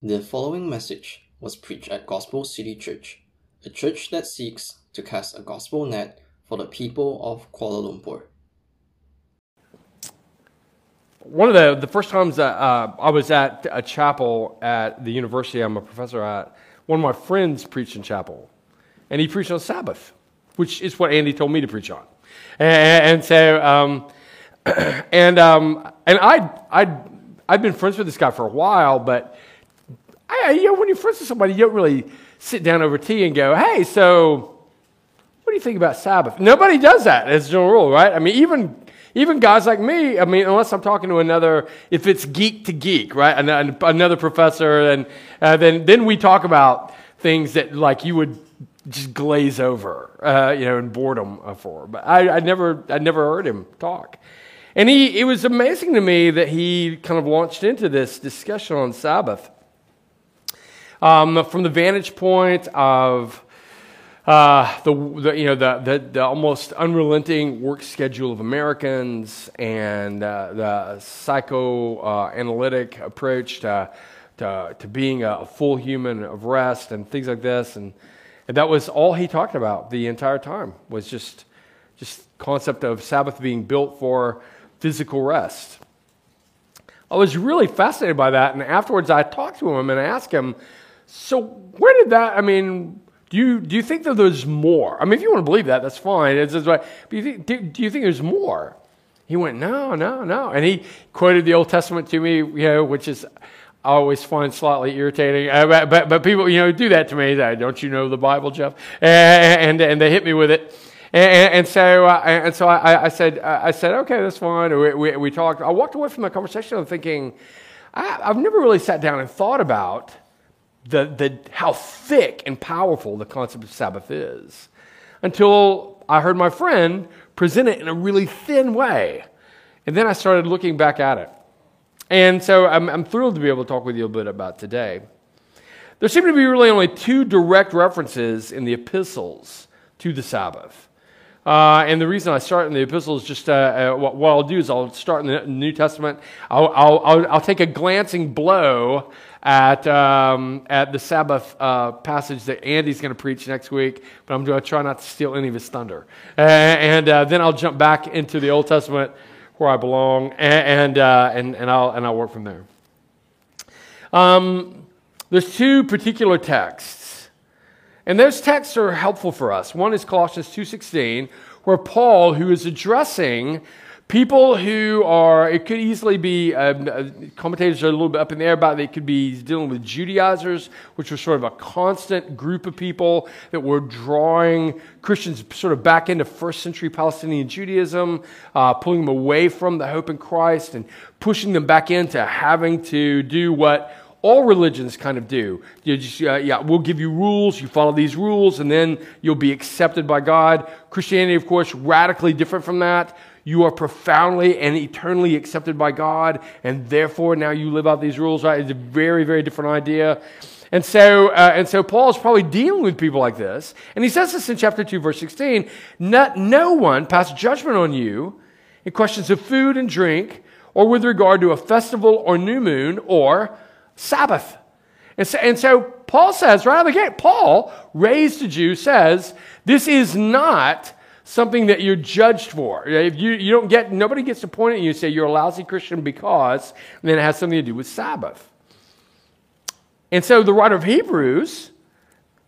The following message was preached at Gospel City Church, a church that seeks to cast a gospel net for the people of Kuala Lumpur. One of the, the first times that uh, I was at a chapel at the university I'm a professor at, one of my friends preached in chapel, and he preached on Sabbath, which is what Andy told me to preach on. And, and so, um, and um, and I I I've been friends with this guy for a while, but I, you know, when you're friends with somebody, you don't really sit down over tea and go, hey, so what do you think about Sabbath? Nobody does that as a general rule, right? I mean, even even guys like me, I mean, unless I'm talking to another, if it's geek to geek, right? Another professor, and uh, then then we talk about things that like you would just glaze over, uh, you know, in boredom for. But I, I never I never heard him talk. And he, it was amazing to me that he kind of launched into this discussion on Sabbath um, from the vantage point of uh, the, the, you know, the, the, the, almost unrelenting work schedule of Americans and uh, the psychoanalytic approach to, to, to, being a full human of rest and things like this. And, and that was all he talked about the entire time was just, just concept of Sabbath being built for physical rest. I was really fascinated by that, and afterwards I talked to him and I asked him, so where did that? I mean, do you do you think that there's more? I mean, if you want to believe that, that's fine. It's, it's right. But you think, do, do you think there's more? He went, no, no, no, and he quoted the Old Testament to me, you know, which is I always find slightly irritating. Uh, but, but, but people, you know, do that to me. Don't you know the Bible, Jeff? And, and, and they hit me with it. And, and, so, uh, and so I, I, said, I said, okay, that's fine. We, we, we, talked. I walked away from the conversation thinking, I, I've never really sat down and thought about the, the, how thick and powerful the concept of Sabbath is until I heard my friend present it in a really thin way. And then I started looking back at it. And so I'm, I'm thrilled to be able to talk with you a bit about today. There seem to be really only two direct references in the epistles to the Sabbath. Uh, and the reason I start in the epistles, just uh, uh, what, what, I'll do is I'll start in the New Testament. I'll, I'll, I'll, I'll take a glancing blow at, um, at the Sabbath uh, passage that Andy's going to preach next week, but I'm going to try not to steal any of his thunder. And, uh, then I'll jump back into the Old Testament where I belong, and, and, uh, and, and, I'll, and I'll work from there. Um, there's two particular texts, and those texts are helpful for us. One is Colossians 2.16, where Paul, who is addressing People who are, it could easily be, um, uh, commentators are a little bit up in the air about it. Could be dealing with Judaizers, which was sort of a constant group of people that were drawing Christians sort of back into first century Palestinian Judaism, uh, pulling them away from the hope in Christ and pushing them back into having to do what all religions kind of do. Just, uh, yeah, we'll give you rules, you follow these rules, and then you'll be accepted by God. Christianity, of course, radically different from that. You are profoundly and eternally accepted by God, and therefore now you live out these rules. Right? It's a very, very different idea. And so, uh, and so Paul is probably dealing with people like this. And he says this in chapter 2, verse 16 Not, No one pass judgment on you in questions of food and drink, or with regard to a festival or new moon or Sabbath. And so, and so Paul says, right out of the gate, Paul, raised a Jew, says, This is not something that you're judged for. If you, you don't get, nobody gets to point at you and say you're a lousy Christian because, and then it has something to do with Sabbath. And so the writer of Hebrews,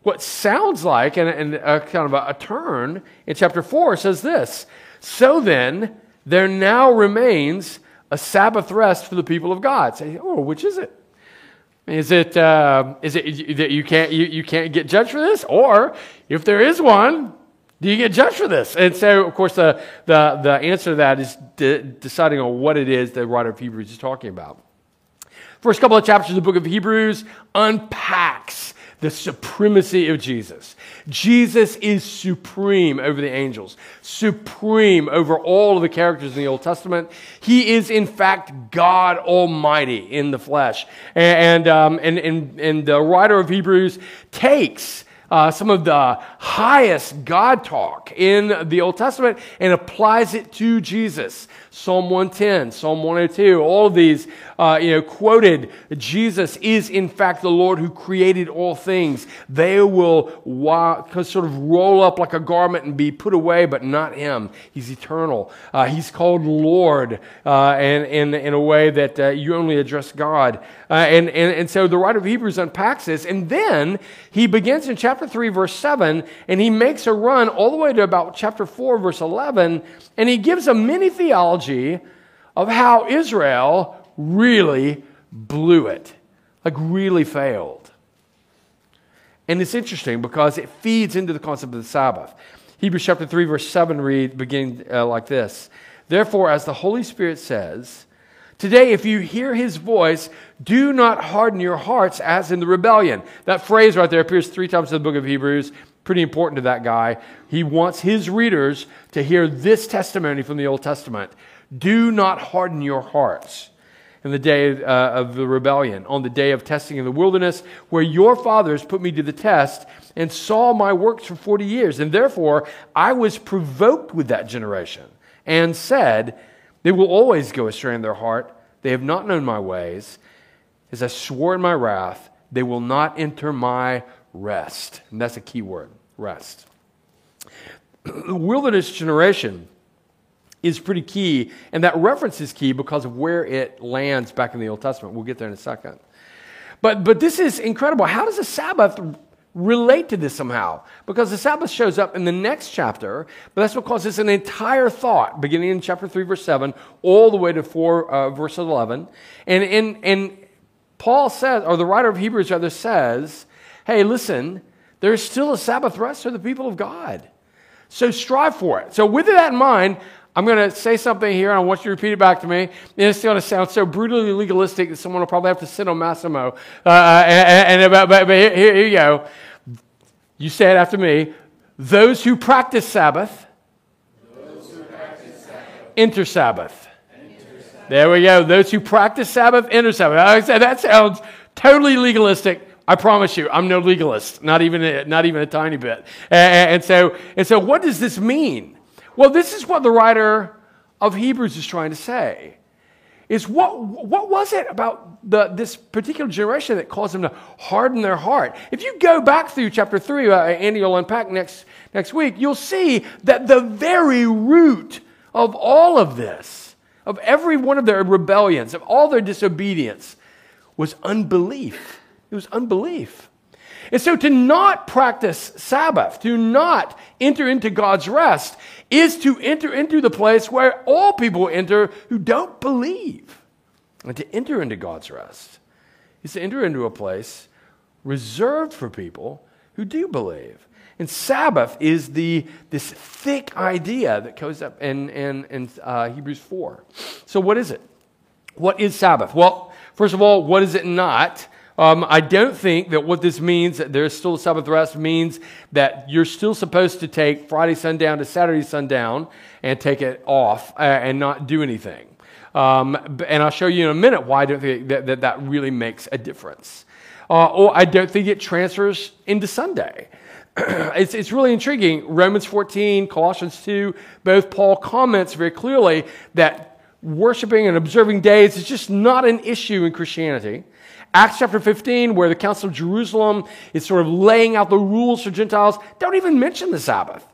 what sounds like, and, and a, kind of a, a turn in chapter 4 says this So then, there now remains a Sabbath rest for the people of God. Say, oh, which is it? Is it, uh, is it that you can't, you, you can't get judged for this? Or if there is one, do you get judged for this? And so, of course, the, the, the answer to that is de- deciding on what it is the writer of Hebrews is talking about. First couple of chapters of the book of Hebrews unpacks the supremacy of Jesus. Jesus is supreme over the angels, supreme over all of the characters in the Old Testament. He is, in fact, God Almighty in the flesh. And, um, and, and, and the writer of Hebrews takes uh, some of the highest God talk in the Old Testament and applies it to Jesus. Psalm 110, Psalm 102, all these, uh, you know, quoted, Jesus is in fact the Lord who created all things. They will sort of roll up like a garment and be put away, but not him. He's eternal. Uh, he's called Lord uh, and, in, in a way that uh, you only address God. Uh, and, and, and so the writer of Hebrews unpacks this, and then he begins in chapter 3, verse 7, and he makes a run all the way to about chapter 4, verse 11, and he gives a mini theology of how Israel really blew it, like really failed. And it's interesting because it feeds into the concept of the Sabbath. Hebrews chapter 3, verse 7 read, beginning uh, like this Therefore, as the Holy Spirit says, Today, if you hear his voice, do not harden your hearts as in the rebellion. That phrase right there appears three times in the book of Hebrews. Pretty important to that guy. He wants his readers to hear this testimony from the Old Testament. Do not harden your hearts in the day uh, of the rebellion, on the day of testing in the wilderness, where your fathers put me to the test and saw my works for 40 years. And therefore, I was provoked with that generation and said, they will always go astray in their heart. They have not known my ways. As I swore in my wrath, they will not enter my rest. And that's a key word rest. The wilderness generation is pretty key, and that reference is key because of where it lands back in the Old Testament. We'll get there in a second. But, but this is incredible. How does the Sabbath relate to this somehow because the Sabbath shows up in the next chapter, but that's because it's an entire thought beginning in chapter 3, verse 7, all the way to 4, uh, verse 11. And, and, and Paul says, or the writer of Hebrews rather says, hey, listen, there's still a Sabbath rest for the people of God. So strive for it. So, with that in mind, I'm going to say something here, and I want you to repeat it back to me. And it's going to sound so brutally legalistic that someone will probably have to sit on Massimo. Uh, uh and, and, but, but here, here you go. You say it after me. Those who practice Sabbath, who practice Sabbath. enter Sabbath. There we go. Those who practice Sabbath, enter Sabbath. I said that sounds totally legalistic. I promise you, I'm no legalist, not even a, not even a tiny bit. And, and so, and so, what does this mean? Well, this is what the writer of Hebrews is trying to say. Is what, what was it about the, this particular generation that caused them to harden their heart? If you go back through chapter 3, uh, Andy will unpack next, next week, you'll see that the very root of all of this, of every one of their rebellions, of all their disobedience, was unbelief. It was unbelief. And so to not practice Sabbath, to not enter into God's rest, is to enter into the place where all people enter who don't believe. And to enter into God's rest is to enter into a place reserved for people who do believe. And Sabbath is the, this thick idea that goes up in, in, in uh, Hebrews 4. So, what is it? What is Sabbath? Well, first of all, what is it not? Um, I don't think that what this means, that there's still a Sabbath rest, means that you're still supposed to take Friday sundown to Saturday sundown and take it off uh, and not do anything. Um, and I'll show you in a minute why I don't think that that, that really makes a difference. Uh, or I don't think it transfers into Sunday. it's, it's really intriguing. Romans 14, Colossians 2, both Paul comments very clearly that worshiping and observing days is just not an issue in Christianity. Acts chapter 15, where the Council of Jerusalem is sort of laying out the rules for Gentiles, don't even mention the Sabbath.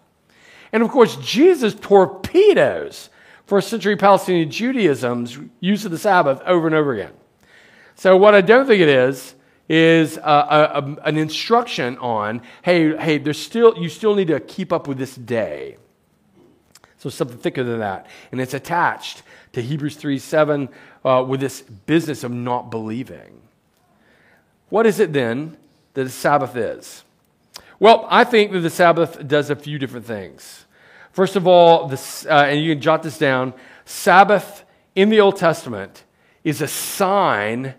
And of course, Jesus torpedoes first century Palestinian Judaism's use of the Sabbath over and over again. So, what I don't think it is, is a, a, an instruction on hey, hey, there's still, you still need to keep up with this day. So, something thicker than that. And it's attached to Hebrews 3 7 uh, with this business of not believing. What is it then that the Sabbath is? Well, I think that the Sabbath does a few different things. First of all, this, uh, and you can jot this down Sabbath in the Old Testament is a sign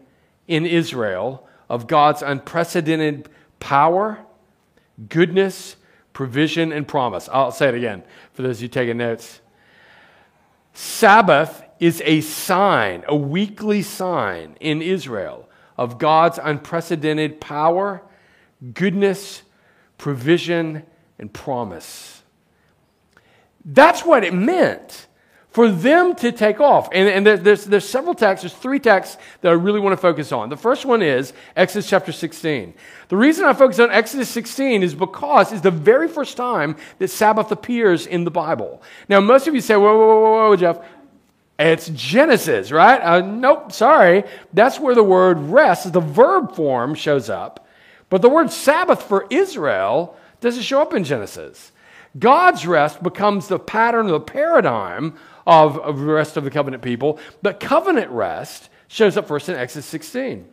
in Israel of God's unprecedented power, goodness, provision, and promise. I'll say it again for those of you taking notes. Sabbath is a sign, a weekly sign in Israel of God's unprecedented power, goodness, provision, and promise. That's what it meant for them to take off. And, and there's, there's several texts, there's three texts that I really want to focus on. The first one is Exodus chapter 16. The reason I focus on Exodus 16 is because it's the very first time that Sabbath appears in the Bible. Now, most of you say, whoa, whoa, whoa, whoa, Jeff. It's Genesis, right? Uh, nope, sorry. That's where the word rest, the verb form, shows up. But the word Sabbath for Israel doesn't show up in Genesis. God's rest becomes the pattern, the paradigm of, of the rest of the covenant people. But covenant rest shows up first in Exodus 16.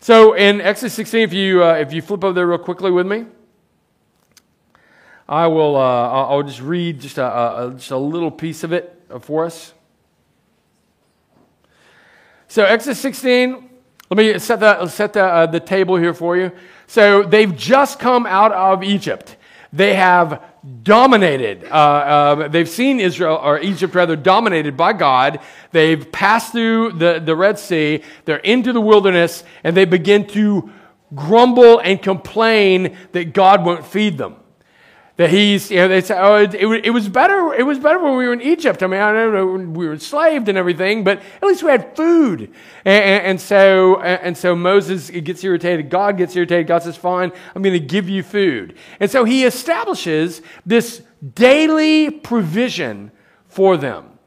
So in Exodus 16, if you, uh, if you flip over there real quickly with me, I will uh, I'll just read just a, a, just a little piece of it for us. So Exodus 16, let me set the, set the, uh, the table here for you. So they've just come out of Egypt. They have dominated. Uh, uh, they've seen Israel, or Egypt rather, dominated by God. They've passed through the, the Red Sea. They're into the wilderness, and they begin to grumble and complain that God won't feed them that he's, you know, they say, oh, it, it, was better, it was better when we were in Egypt. I mean, I know we were enslaved and everything, but at least we had food. And, and, and so, and so Moses gets irritated. God gets irritated. God says, fine, I'm going to give you food. And so he establishes this daily provision for them.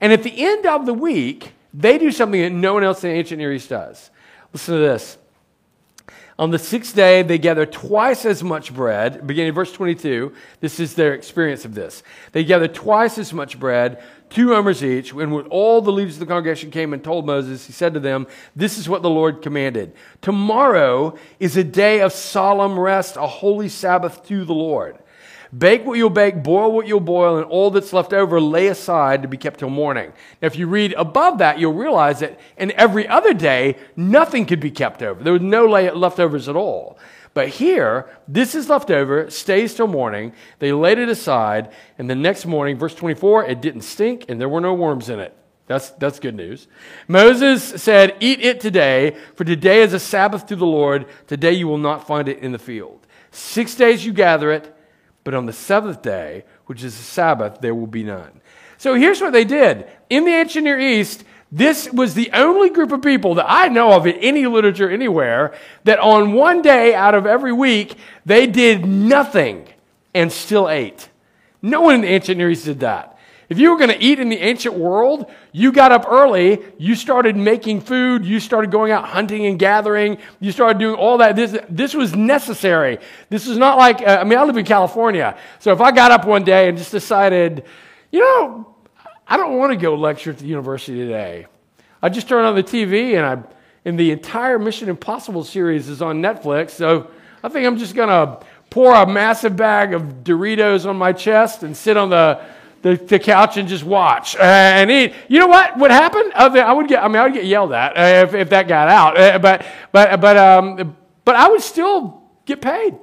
And at the end of the week, they do something that no one else in the ancient Near East does. Listen to this. On the sixth day, they gather twice as much bread. Beginning verse 22, this is their experience of this. They gather twice as much bread, two omers each. And when all the leaders of the congregation came and told Moses, he said to them, This is what the Lord commanded. Tomorrow is a day of solemn rest, a holy Sabbath to the Lord. Bake what you'll bake, boil what you'll boil, and all that's left over lay aside to be kept till morning. Now, if you read above that, you'll realize that in every other day, nothing could be kept over. There was no leftovers at all. But here, this is left over, stays till morning. They laid it aside, and the next morning, verse 24, it didn't stink, and there were no worms in it. That's, that's good news. Moses said, Eat it today, for today is a Sabbath to the Lord. Today you will not find it in the field. Six days you gather it, but on the seventh day, which is the Sabbath, there will be none. So here's what they did. In the ancient Near East, this was the only group of people that I know of in any literature anywhere that on one day out of every week, they did nothing and still ate. No one in the ancient Near East did that. If you were going to eat in the ancient world, you got up early, you started making food, you started going out hunting and gathering, you started doing all that. This, this was necessary. This is not like, uh, I mean, I live in California. So if I got up one day and just decided, you know, I don't want to go lecture at the university today, I just turn on the TV and I, and the entire Mission Impossible series is on Netflix. So I think I'm just going to pour a massive bag of Doritos on my chest and sit on the the, the couch and just watch and eat. You know what would happen? I would get. I mean, I would get yelled at uh, if, if that got out. Uh, but but but um, but I would still get paid.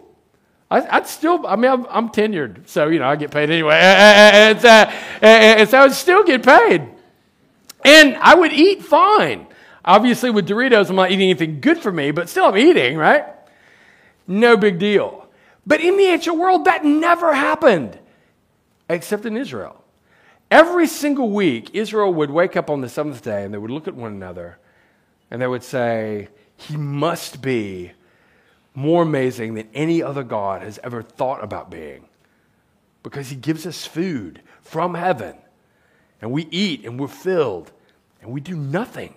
I, would still. I mean, I'm, I'm, tenured, so you know I get paid anyway. And, uh, and so I would still get paid, and I would eat fine. Obviously, with Doritos, I'm not eating anything good for me, but still, I'm eating. Right? No big deal. But in the ancient world, that never happened except in Israel. Every single week, Israel would wake up on the seventh day and they would look at one another and they would say, He must be more amazing than any other God has ever thought about being because He gives us food from heaven and we eat and we're filled and we do nothing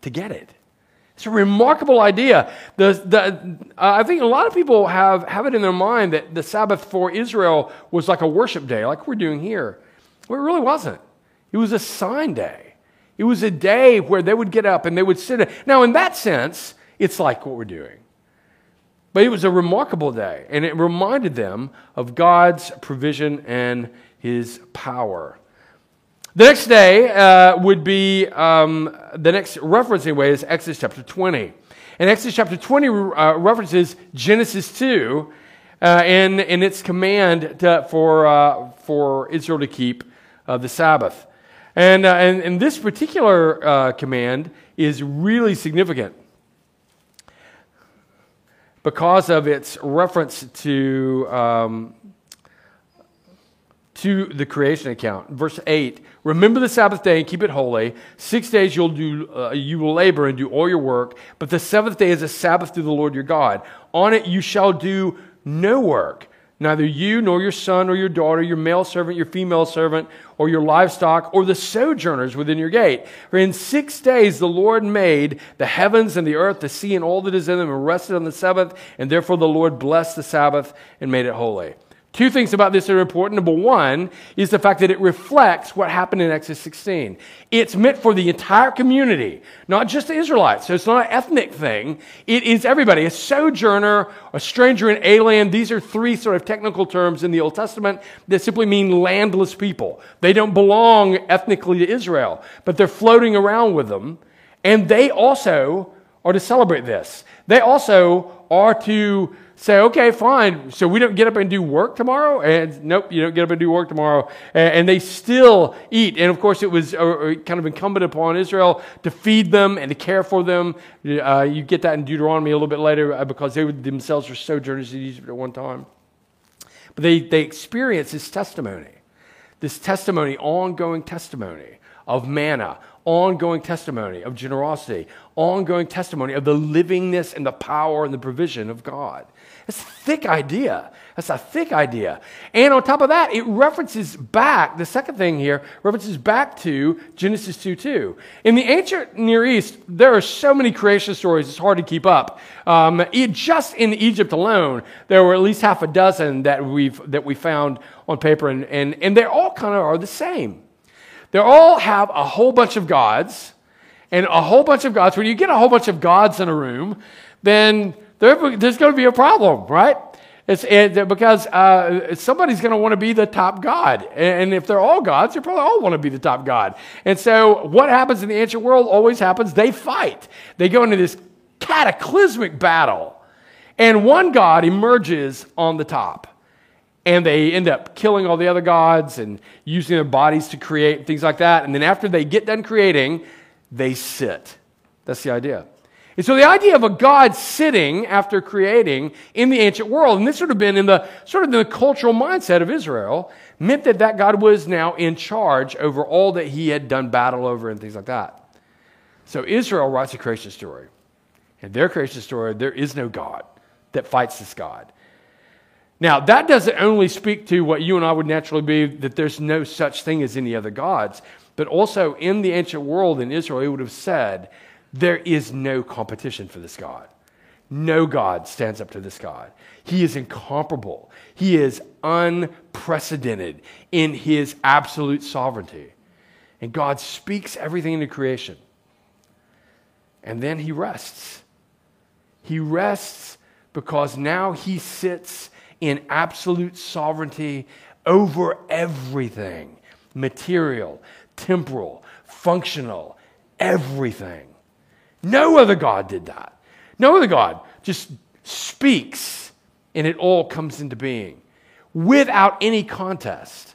to get it. It's a remarkable idea. The, the, uh, I think a lot of people have, have it in their mind that the Sabbath for Israel was like a worship day, like we're doing here. Well, it really wasn't. It was a sign day. It was a day where they would get up and they would sit. Now, in that sense, it's like what we're doing. But it was a remarkable day, and it reminded them of God's provision and his power. The next day uh, would be um, the next reference, anyway, is Exodus chapter 20. And Exodus chapter 20 uh, references Genesis 2 uh, and, and its command to, for, uh, for Israel to keep uh, the Sabbath. And, uh, and, and this particular command is really significant because of its reference to, um, to the creation account. Verse 8 Remember the Sabbath day and keep it holy. Six days you'll do, uh, you will labor and do all your work, but the seventh day is a Sabbath to the Lord your God. On it you shall do no work Neither you, nor your son, or your daughter, your male servant, your female servant, or your livestock, or the sojourners within your gate. For in six days the Lord made the heavens and the earth, the sea, and all that is in them, and rested on the seventh, and therefore the Lord blessed the Sabbath and made it holy. Two things about this are important. Number one is the fact that it reflects what happened in Exodus 16. It's meant for the entire community, not just the Israelites. So it's not an ethnic thing. It is everybody. A sojourner, a stranger, an alien. These are three sort of technical terms in the Old Testament that simply mean landless people. They don't belong ethnically to Israel, but they're floating around with them. And they also are to celebrate this. They also are to say, okay, fine. So we don't get up and do work tomorrow? And nope, you don't get up and do work tomorrow. And, they still eat. And of course, it was uh, uh, kind of incumbent upon Israel to feed them and to care for them. Uh, you get that in Deuteronomy a little bit later uh, because they themselves were sojourners in Egypt at one time. But they, they experience this testimony, this testimony, ongoing testimony of manna, ongoing testimony of generosity, ongoing testimony of the livingness and the power and the provision of God. It's a thick idea. That's a thick idea. And on top of that, it references back, the second thing here, references back to Genesis 2 2. In the ancient Near East, there are so many creation stories, it's hard to keep up. Um, it, just in Egypt alone, there were at least half a dozen that, we've, that we found on paper, and, and, and they all kind of are the same. They all have a whole bunch of gods, and a whole bunch of gods. When you get a whole bunch of gods in a room, then there, there's going to be a problem, right? It's it, because uh, somebody's going to want to be the top god. And if they're all gods, they probably all want to be the top god. And so, what happens in the ancient world always happens they fight. They go into this cataclysmic battle. And one god emerges on the top. And they end up killing all the other gods and using their bodies to create things like that. And then, after they get done creating, they sit. That's the idea. And so the idea of a God sitting after creating in the ancient world, and this would have been in the sort of the cultural mindset of Israel, meant that that God was now in charge over all that he had done battle over and things like that. So Israel writes a creation story. And their creation story, there is no God that fights this God. Now, that doesn't only speak to what you and I would naturally be that there's no such thing as any other gods, but also in the ancient world in Israel, it would have said there is no competition for this God. No God stands up to this God. He is incomparable. He is unprecedented in his absolute sovereignty. And God speaks everything into creation. And then he rests. He rests because now he sits in absolute sovereignty over everything material, temporal, functional, everything. No other God did that. No other God just speaks and it all comes into being without any contest.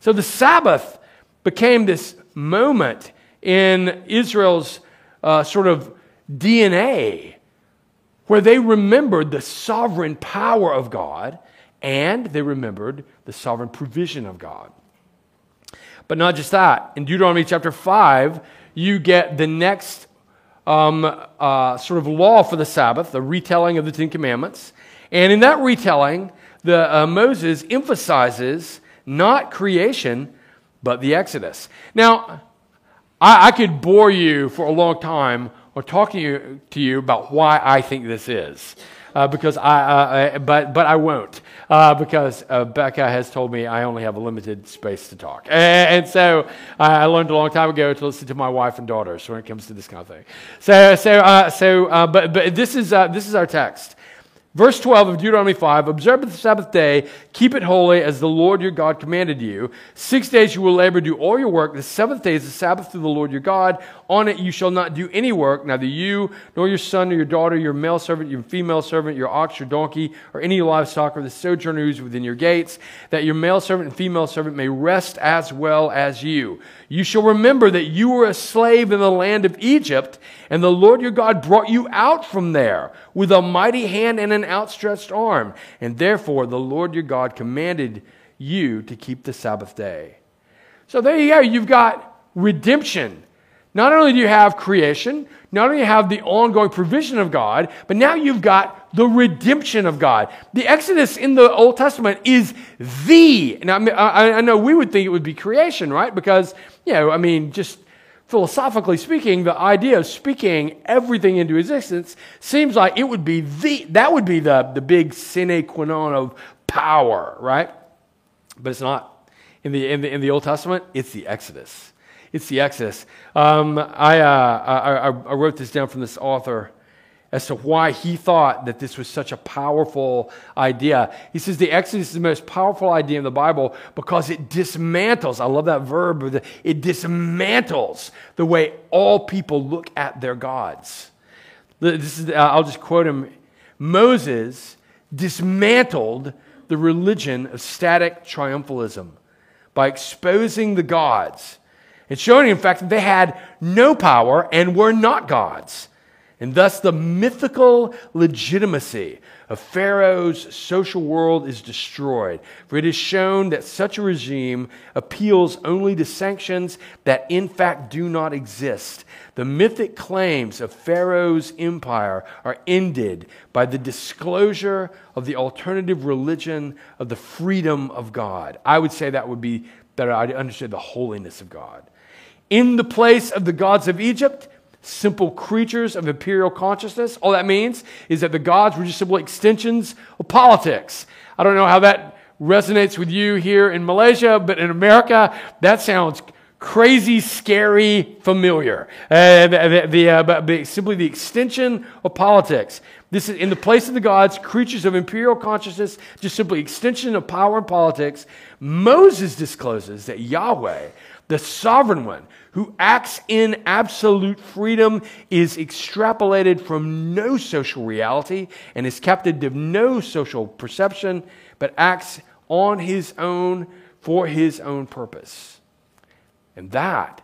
So the Sabbath became this moment in Israel's uh, sort of DNA where they remembered the sovereign power of God and they remembered the sovereign provision of God. But not just that. In Deuteronomy chapter 5, you get the next um, uh, sort of law for the Sabbath, the retelling of the Ten Commandments. And in that retelling, the, uh, Moses emphasizes not creation, but the Exodus. Now, I, I, could bore you for a long time or talking to you, about why I think this is uh, because I, uh, but, but I won't uh, because uh, Becca has told me I only have a limited space to talk. And, and so I learned a long time ago to listen to my wife and daughters when it comes to this kind of thing. So, so, uh, so uh, but, but this, is, this is our text. Verse 12 of Deuteronomy 5 Observe the Sabbath day, keep it holy as the Lord your God commanded you. Six days you will labor, do all your work. The seventh day is the Sabbath to the Lord your God. On it you shall not do any work, neither you, nor your son, nor your daughter, your male servant, your female servant, your ox, your donkey, or any livestock, or the sojourner who is within your gates, that your male servant and female servant may rest as well as you. You shall remember that you were a slave in the land of Egypt, and the Lord your God brought you out from there with a mighty hand and and outstretched arm. And therefore, the Lord your God commanded you to keep the Sabbath day. So there you go. You've got redemption. Not only do you have creation, not only have the ongoing provision of God, but now you've got the redemption of God. The Exodus in the Old Testament is the, now I, I know we would think it would be creation, right? Because, you know, I mean, just philosophically speaking, the idea of speaking everything into existence seems like it would be the, that would be the, the big sine qua non of power, right? But it's not. In the, in the, in the Old Testament, it's the Exodus. It's the Exodus. Um, I, uh, I, I wrote this down from this author as to why he thought that this was such a powerful idea. He says the Exodus is the most powerful idea in the Bible because it dismantles, I love that verb, it dismantles the way all people look at their gods. This is, uh, I'll just quote him Moses dismantled the religion of static triumphalism by exposing the gods and showing, in fact, that they had no power and were not gods and thus the mythical legitimacy of Pharaoh's social world is destroyed. For it is shown that such a regime appeals only to sanctions that in fact do not exist. The mythic claims of Pharaoh's empire are ended by the disclosure of the alternative religion of the freedom of God. I would say that would be that I understood the holiness of God. In the place of the gods of Egypt, simple creatures of imperial consciousness. All that means is that the gods were just simple extensions of politics. I don't know how that resonates with you here in Malaysia, but in America, that sounds crazy, scary, familiar. Uh, the, the, uh, simply the extension of politics. This is in the place of the gods, creatures of imperial consciousness, just simply extension of power and politics. Moses discloses that Yahweh, the sovereign one, who acts in absolute freedom is extrapolated from no social reality and is captive of no social perception, but acts on his own for his own purpose. And that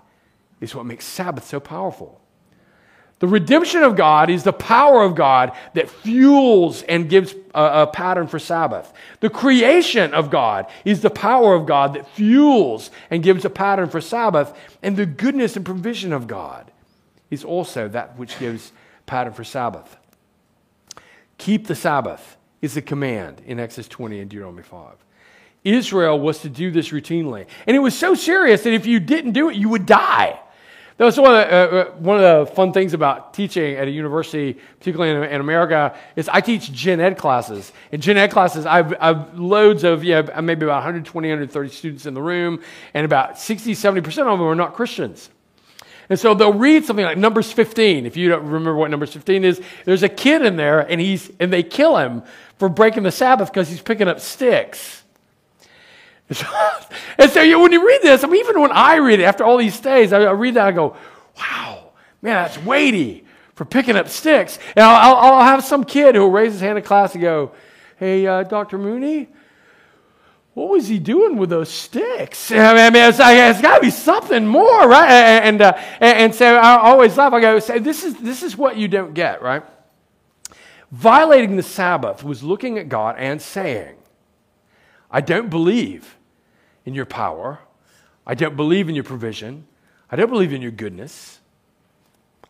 is what makes Sabbath so powerful. The redemption of God is the power of God that fuels and gives a, a, pattern for Sabbath. The creation of God is the power of God that fuels and gives a pattern for Sabbath. And the goodness and provision of God is also that which gives pattern for Sabbath. Keep the Sabbath is the command in Exodus 20 and Deuteronomy 5. Israel was to do this routinely. And it was so serious that if you didn't do it, you would die. That was one of, the, uh, uh, one of the fun things about teaching at a university, particularly in, in, America, is I teach gen ed classes. In gen ed classes, I've, I've loads of, yeah, maybe about 120, 130 students in the room, and about 60, 70% of them are not Christians. And so they'll read something like Numbers 15. If you don't remember what Numbers 15 is, there's a kid in there, and, he's, and they kill him for breaking the Sabbath because he's picking up sticks. and so when you read this, I mean, even when I read it after all these days, I, read that, I go, wow, man, that's weighty for picking up sticks. And I'll, I'll, I'll have some kid who will raise his hand in class and go, hey, uh, Dr. Mooney, what was he doing with those sticks? I mean, it's, it's got to be something more, right? And, uh, and, so I always laugh. I go, say, this is, this is what you don't get, right? Violating the Sabbath was looking at God and saying, I don't believe in your power. I don't believe in your provision. I don't believe in your goodness.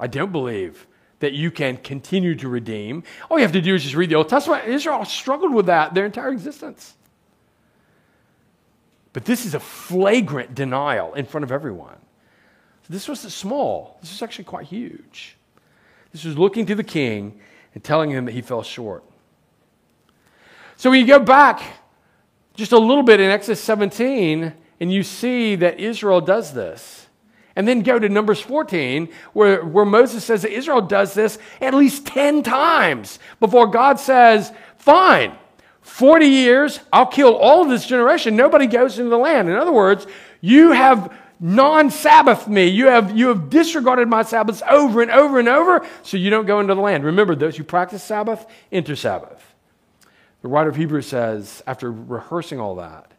I don't believe that you can continue to redeem. All you have to do is just read the Old Testament. Israel struggled with that their entire existence. But this is a flagrant denial in front of everyone. This wasn't small, this was actually quite huge. This was looking to the king and telling him that he fell short. So when you go back just a little bit in Exodus 17, and you see that Israel does this. And then go to Numbers 14, where, where Moses says that Israel does this at least 10 times before God says, Fine, 40 years, I'll kill all of this generation. Nobody goes into the land. In other words, you have non Sabbath me. You have, you have disregarded my Sabbaths over and over and over, so you don't go into the land. Remember, those who practice Sabbath enter Sabbath. The writer of Hebrews says, after rehearsing all that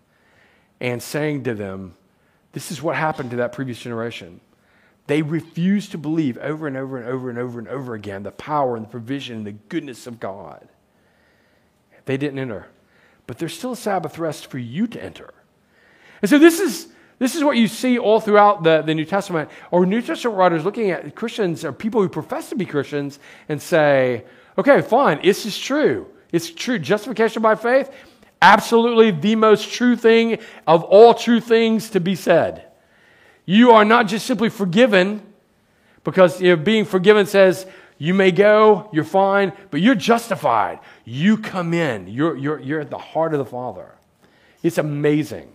and saying to them, This is what happened to that previous generation. They refused to believe over and over and over and over and over again the power and the provision and the goodness of God. they didn't enter. But there's still a Sabbath rest for you to enter. And so this is, this is what you see all throughout the, the New Testament, or New Testament writers looking at Christians or people who profess to be Christians and say, okay, fine, this is true. It's true. Justification by faith, absolutely the most true thing of all true things to be said. You are not just simply forgiven, because you know, being forgiven says you may go, you're fine, but you're justified. You come in, you're, you're, you're at the heart of the Father. It's amazing.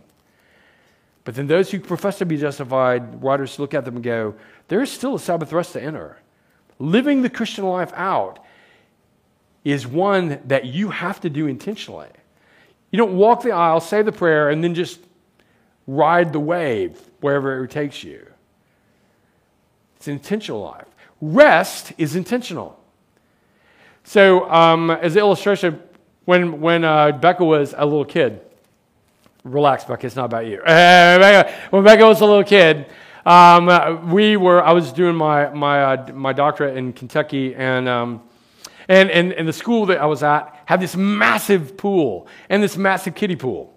But then those who profess to be justified, writers look at them and go, there is still a Sabbath rest to enter. Living the Christian life out is one that you have to do intentionally. You don't walk the aisle, say the prayer, and then just ride the wave wherever it takes you. It's an intentional life. Rest is intentional. So, um, as an illustration, when, when uh, Becca was a little kid, relax, Becca, it's not about you. when Becca was a little kid, um, we were, I was doing my, my, uh, my doctorate in Kentucky, and, um, and, and, and the school that I was at had this massive pool and this massive kiddie pool.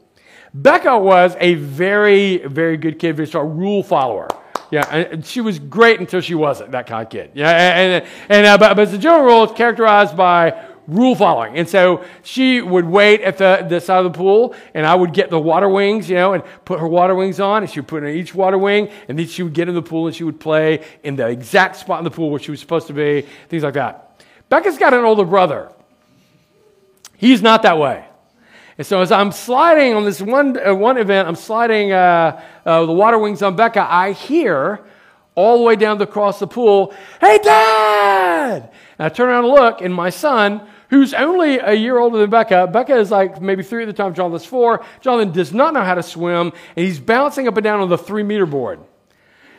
Becca was a very, very good kid, very strong rule follower. Yeah, and she was great until she wasn't that kind of kid. Yeah, and, and uh, but, but the general rule is characterized by rule following. And so she would wait at the, the side of the pool, and I would get the water wings, you know, and put her water wings on, and she would put in each water wing, and then she would get in the pool and she would play in the exact spot in the pool where she was supposed to be, things like that. Becca's got an older brother. He's not that way. And so as I'm sliding on this one, uh, one event, I'm sliding uh, uh, the water wings on Becca, I hear all the way down across the pool, Hey, Dad! And I turn around and look, and my son, who's only a year older than Becca, Becca is like maybe three at the time, Jonathan's four. Jonathan does not know how to swim, and he's bouncing up and down on the three meter board.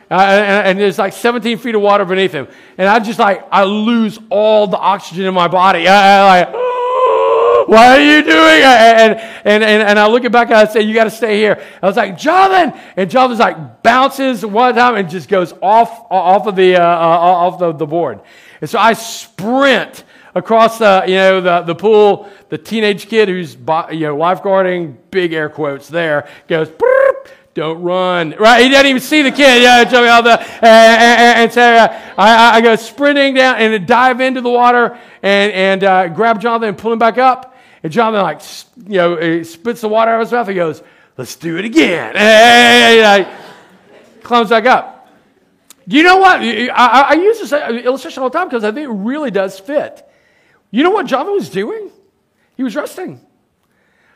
Uh, and, there's like 17 feet of water beneath him. And I just like, I lose all the oxygen in my body. I, I like, what are you doing? And, and, and, and I look at Becca and I say, you got to stay here. I was like, Jonathan! And Jonathan's like bounces one time and just goes off, off of the, uh, uh, off the, the board. And so I sprint across the, you know, the, the pool. The teenage kid who's, you know, lifeguarding, big air quotes there, goes, don't run. Right? He doesn't even see the kid. Yeah, jumping out the, and, and, and so uh, I, I, go sprinting down and dive into the water and, and uh, grab Jonathan and pull him back up. And Jonathan, like, you know, spits the water out of his mouth. He goes, let's do it again. And he climbs back up. You know what? I, I use this illustration all the time because I think it really does fit. You know what Jonathan was doing? He was resting.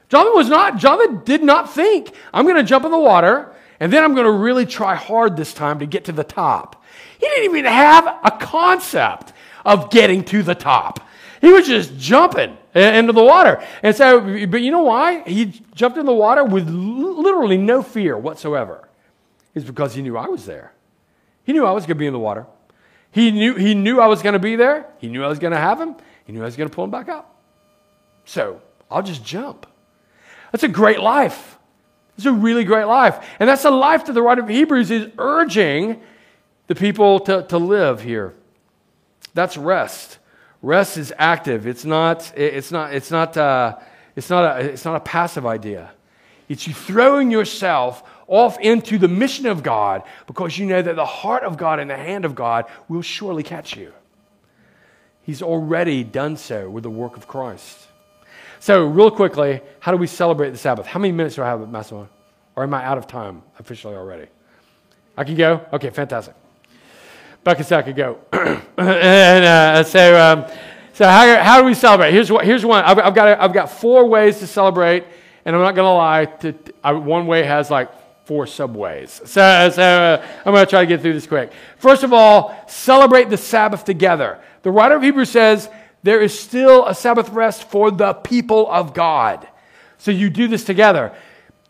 Jonathan was not, Jonathan did not think, I'm going to jump in the water and then I'm going to really try hard this time to get to the top. He didn't even have a concept of getting to the top. He was just jumping into the water. And so, but you know why? He jumped in the water with literally no fear whatsoever. It's because he knew I was there. He knew I was going to be in the water. He knew, he knew I was going to be there. He knew I was going to have him. He knew I was going to pull him back up. So I'll just jump. That's a great life. It's a really great life. And that's the life that the writer of Hebrews is urging the people to, to live here. That's rest. Rest is active. It's not, it's not, it's not, uh, it's not, a, it's not a passive idea. It's you throwing yourself off into the mission of God because you know that the heart of God and the hand of God will surely catch you. He's already done so with the work of Christ. So, real quickly, how do we celebrate the Sabbath? How many minutes do I have, Massimo? Or am I out of time officially already? I can go? Okay, fantastic. Said I could go. and uh, so, um, so how, how do we celebrate? Here's, what, here's one. I've, I've, got, I've got four ways to celebrate, and I'm not going to lie. To, one way has like four subways. So, so uh, I'm going to try to get through this quick. First of all, celebrate the Sabbath together. The writer of Hebrews says there is still a Sabbath rest for the people of God. So you do this together.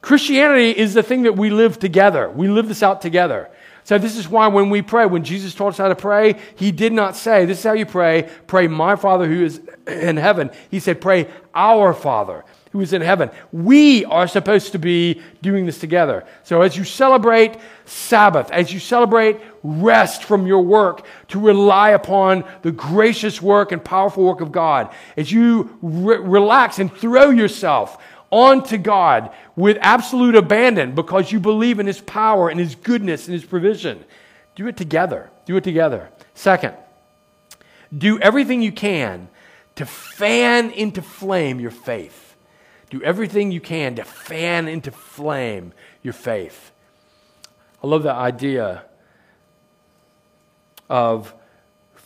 Christianity is the thing that we live together. We live this out together. So, this is why when we pray, when Jesus taught us how to pray, he did not say, This is how you pray, pray my Father who is in heaven. He said, Pray our Father who is in heaven. We are supposed to be doing this together. So, as you celebrate Sabbath, as you celebrate rest from your work, to rely upon the gracious work and powerful work of God, as you re- relax and throw yourself onto God with absolute abandon because you believe in His power and His goodness and His provision. Do it together. Do it together. Second, do everything you can to fan into flame your faith. Do everything you can to fan into flame your faith. I love the idea of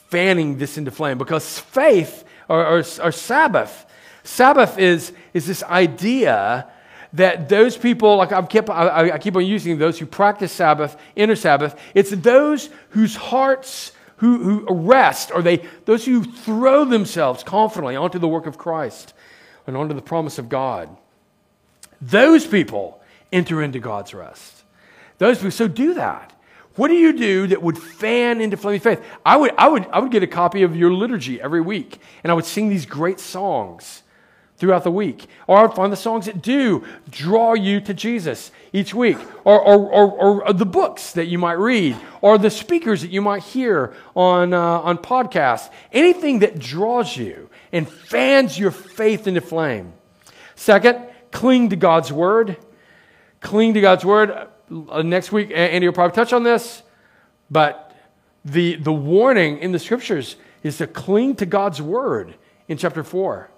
fanning this into flame because faith or, or, or Sabbath Sabbath is, is this idea that those people, like I've kept, I, I keep on using those who practice Sabbath, inner Sabbath, it's those whose hearts who, who rest, or they, those who throw themselves confidently onto the work of Christ and onto the promise of God. Those people enter into God's rest. Those people, so do that. What do you do that would fan into flaming faith? I would, I, would, I would get a copy of your liturgy every week, and I would sing these great songs throughout the week. Or I would find the songs that do draw you to Jesus each week. Or, or, or, or the books that you might read. Or the speakers that you might hear on, uh, on podcasts. Anything that draws you and fans your faith into flame. Second, cling to God's word. Cling to God's word. Uh, next week, Andy will probably touch on this. But the, the warning in the scriptures is to cling to God's word in chapter 4.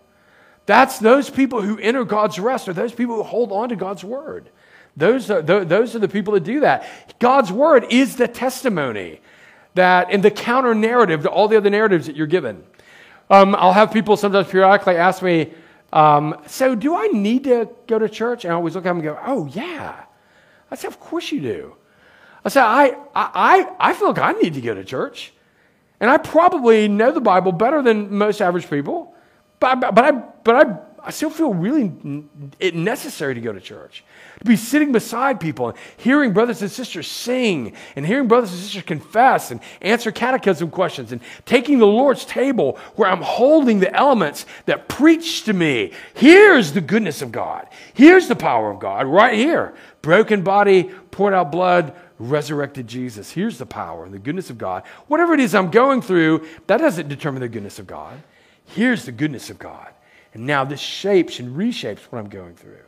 That's those people who enter God's rest, or those people who hold on to God's word. Those are, those are the people that do that. God's word is the testimony that, and the counter narrative to all the other narratives that you're given. Um, I'll have people sometimes periodically ask me, um, So, do I need to go to church? And I always look at them and go, Oh, yeah. I say, Of course you do. I say, I, I, I feel like I need to go to church. And I probably know the Bible better than most average people. But, but, I, but I, I still feel really it necessary to go to church. To be sitting beside people and hearing brothers and sisters sing and hearing brothers and sisters confess and answer catechism questions and taking the Lord's table where I'm holding the elements that preach to me. Here's the goodness of God. Here's the power of God right here. Broken body, poured out blood, resurrected Jesus. Here's the power and the goodness of God. Whatever it is I'm going through, that doesn't determine the goodness of God. Here's the goodness of God. And now this shapes and reshapes what I'm going through.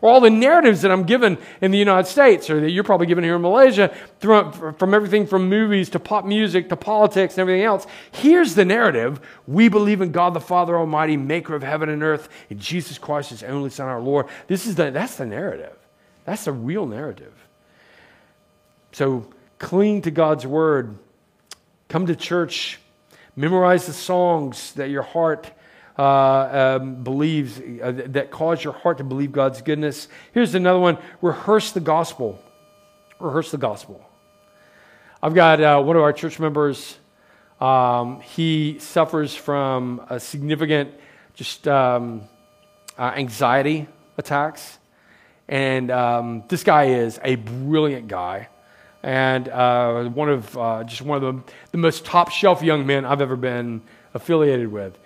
Or all the narratives that I'm given in the United States, or that you're probably given here in Malaysia, from everything from movies to pop music to politics and everything else. Here's the narrative We believe in God the Father Almighty, maker of heaven and earth, and Jesus Christ, his only Son, our Lord. This is the, that's the narrative. That's the real narrative. So cling to God's word. Come to church Memorize the songs that your heart uh, um, believes, uh, that cause your heart to believe God's goodness. Here's another one rehearse the gospel. Rehearse the gospel. I've got uh, one of our church members. Um, he suffers from a significant just um, uh, anxiety attacks. And um, this guy is a brilliant guy and uh, one of uh, just one of the, the most top shelf young men I've ever been affiliated with.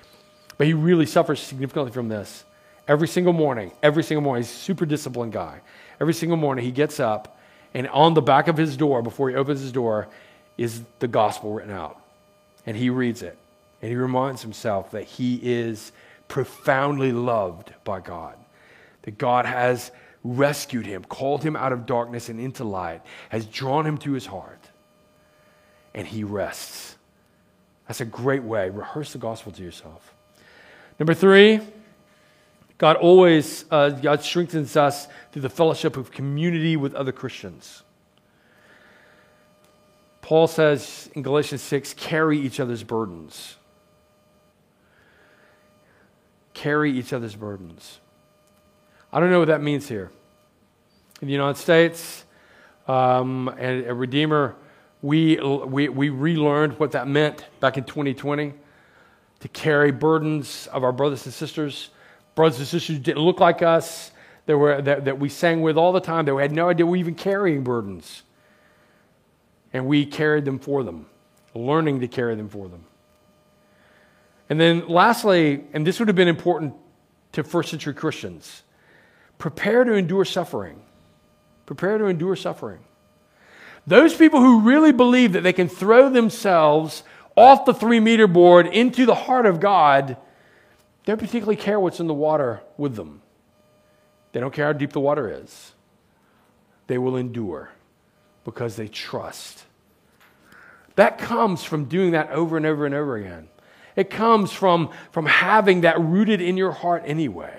But he really suffers significantly from this. Every single morning, every single morning, he's a super disciplined guy. Every single morning, he gets up, and on the back of his door, before he opens his door, is the gospel written out. And he reads it. And he reminds himself that he is profoundly loved by God, that God has rescued him, called him out of darkness and into light, has drawn him to his heart, and he rests. That's a great way. Rehearse the gospel to yourself. Number three, God always, uh, God strengthens us through the fellowship of community with other Christians. Paul says in Galatians 6 carry each other's burdens. Carry each other's burdens. I don't know what that means here. In the United States, um, and a Redeemer, we, we, we relearned what that meant back in 2020 to carry burdens of our brothers and sisters. Brothers and sisters who didn't look like us, that, were, that, that we sang with all the time, that we had no idea we were even carrying burdens. and we carried them for them, learning to carry them for them. And then, lastly, and this would have been important to first century Christians prepare to endure suffering. Prepare to endure suffering. Those people who really believe that they can throw themselves off the three meter board into the heart of God, don't particularly care what's in the water with them. They don't care how deep the water is. They will endure because they trust. That comes from doing that over and over and over again. It comes from, from having that rooted in your heart anyway.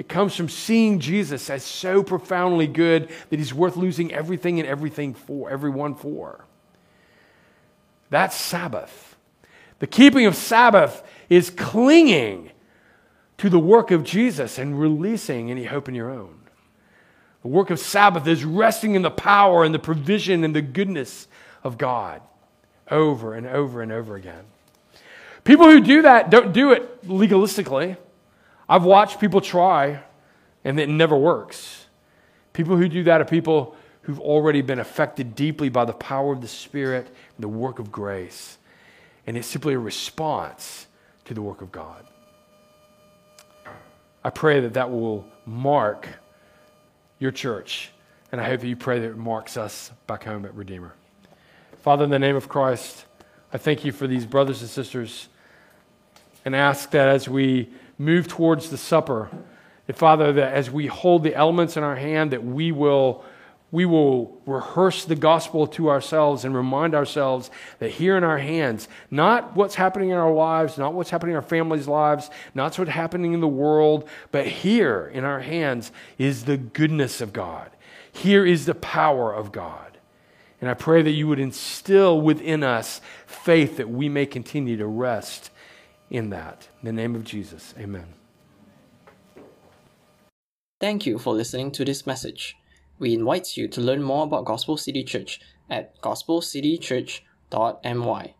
It comes from seeing Jesus as so profoundly good that he's worth losing everything and everything for, everyone for. That's Sabbath. The keeping of Sabbath is clinging to the work of Jesus and releasing any hope in your own. The work of Sabbath is resting in the power and the provision and the goodness of God over and over and over again. People who do that don't do it legalistically. I've watched people try and it never works. People who do that are people who've already been affected deeply by the power of the Spirit and the work of grace. And it's simply a response to the work of God. I pray that that will mark your church. And I hope that you pray that it marks us back home at Redeemer. Father, in the name of Christ, I thank you for these brothers and sisters and ask that as we move towards the supper, Father, that as we hold the elements in our hand, that we will, we will rehearse the gospel to ourselves and remind ourselves that here in our hands, not what's happening in our lives, not what's happening in our families' lives, not what's happening in the world, but here in our hands is the goodness of God. Here is the power of God. And I pray that you would instill within us faith that we may continue to rest in that. In the name of Jesus, amen. Thank you for listening to this message. We invite you to learn more about Gospel City Church at gospelcitychurch.my.